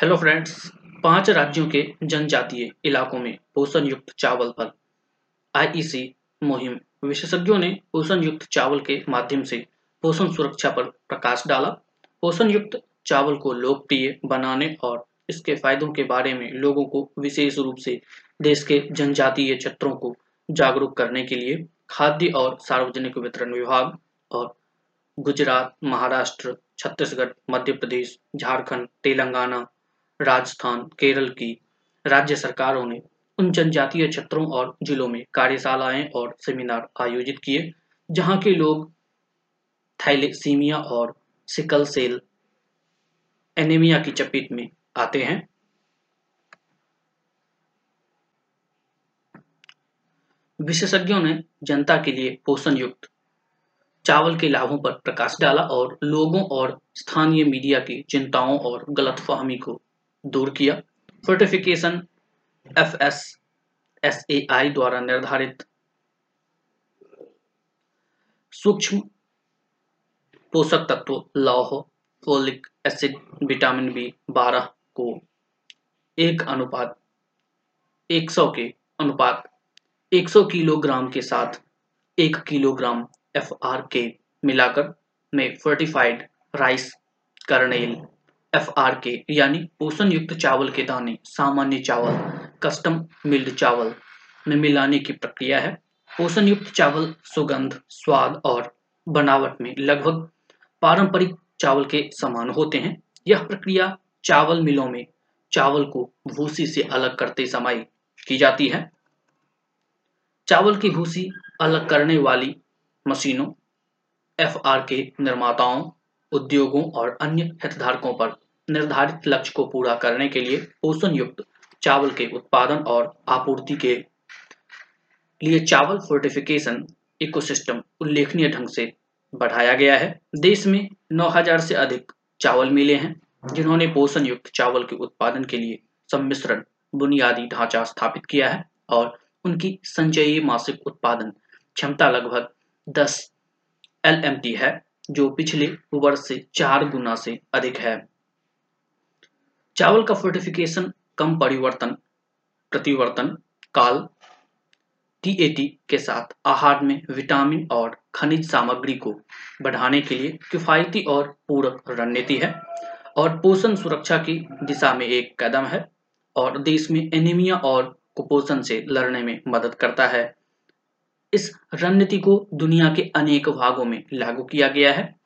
Hello friends पाँच राज्यों के जनजातीय इलाकों में पोषण युक्त चावल पर आईईसी मुहिम। विशेषज्ञों ने पोषण युक्त चावल के माध्यम से पोषण सुरक्षा पर प्रकाश डाला। पोषण युक्त चावल को लोकप्रिय बनाने और इसके फायदों के बारे में लोगों को विशेष रूप से देश के जनजातीय क्षेत्रों को जागरूक करने के लिए खाद्य और सार्वजनिक वितरण विभाग और गुजरात, महाराष्ट्र, छत्तीसगढ़, मध्य प्रदेश, झारखंड, तेलंगाना राजस्थान, केरल की राज्य सरकारों ने उन जनजातीय क्षेत्रों और जिलों में कार्यशालाएँ और सेमिनार आयोजित किए, जहाँ के लोग थैलेसीमिया और सिकल सेल एनीमिया की चपेट में आते हैं। विशेषज्ञों ने जनता के लिए पोषण युक्त चावल के लाभों पर प्रकाश डाला और लोगों और स्थानीय मीडिया की चिंताओं और गलतफहमी को दूर किया। Fortification F S S A I द्वारा निर्धारित सूक्ष्म पोषक तत्व लौह फोलिक एसिड विटामिन बी बारह को एक अनुपात 100 के अनुपात 100 किलोग्राम के साथ एक किलोग्राम एफ़ आर के मिलाकर में fortified rice kernel F R K यानी पोषण युक्त चावल के दाने, सामान्य चावल कस्टम मिल्ड चावल में मिलाने की प्रक्रिया है। पोषण युक्त चावल सुगंध, स्वाद और बनावट में लगभग पारंपरिक चावल के समान होते हैं। यह प्रक्रिया चावल मिलों में चावल को भूसी से अलग करते समय की जाती है। चावल की भूसी अलग करने वाली मशीनों एफ़ आर के निर्माताओं, उद्योगों और अन्य हितधारकों पर निर्धारित लक्ष्य को पूरा करने के लिए पोषण युक्त चावल के उत्पादन और आपूर्ति के लिए चावल फोर्टिफिकेशन इकोसिस्टम उल्लेखनीय ढंग से बढ़ाया गया है। देश में 9000 से अधिक चावल मिले हैं, जिन्होंने पोषण युक्त चावल के उत्पादन के लिए सम्मिश्रण बुनियादी ढांचा स्थापित किया है और उनकी संचयी मासिक उत्पादन क्षमता लगभग 10 एल है, जो पिछले वर्ष से चार गुना से अधिक है। चावल का फोर्टिफिकेशन कम परिवर्तन, प्रतिवर्तन, काल टीएटी के साथ आहार में विटामिन और खनिज सामग्री को बढ़ाने के लिए किफायती और पूरक रणनीति है और पोषण सुरक्षा की दिशा में एक कदम है और देश में एनीमिया और कुपोषण से लड़ने में मदद करता है। इस रणनीति को दुनिया के अनेक भागों में लागू किया गया है।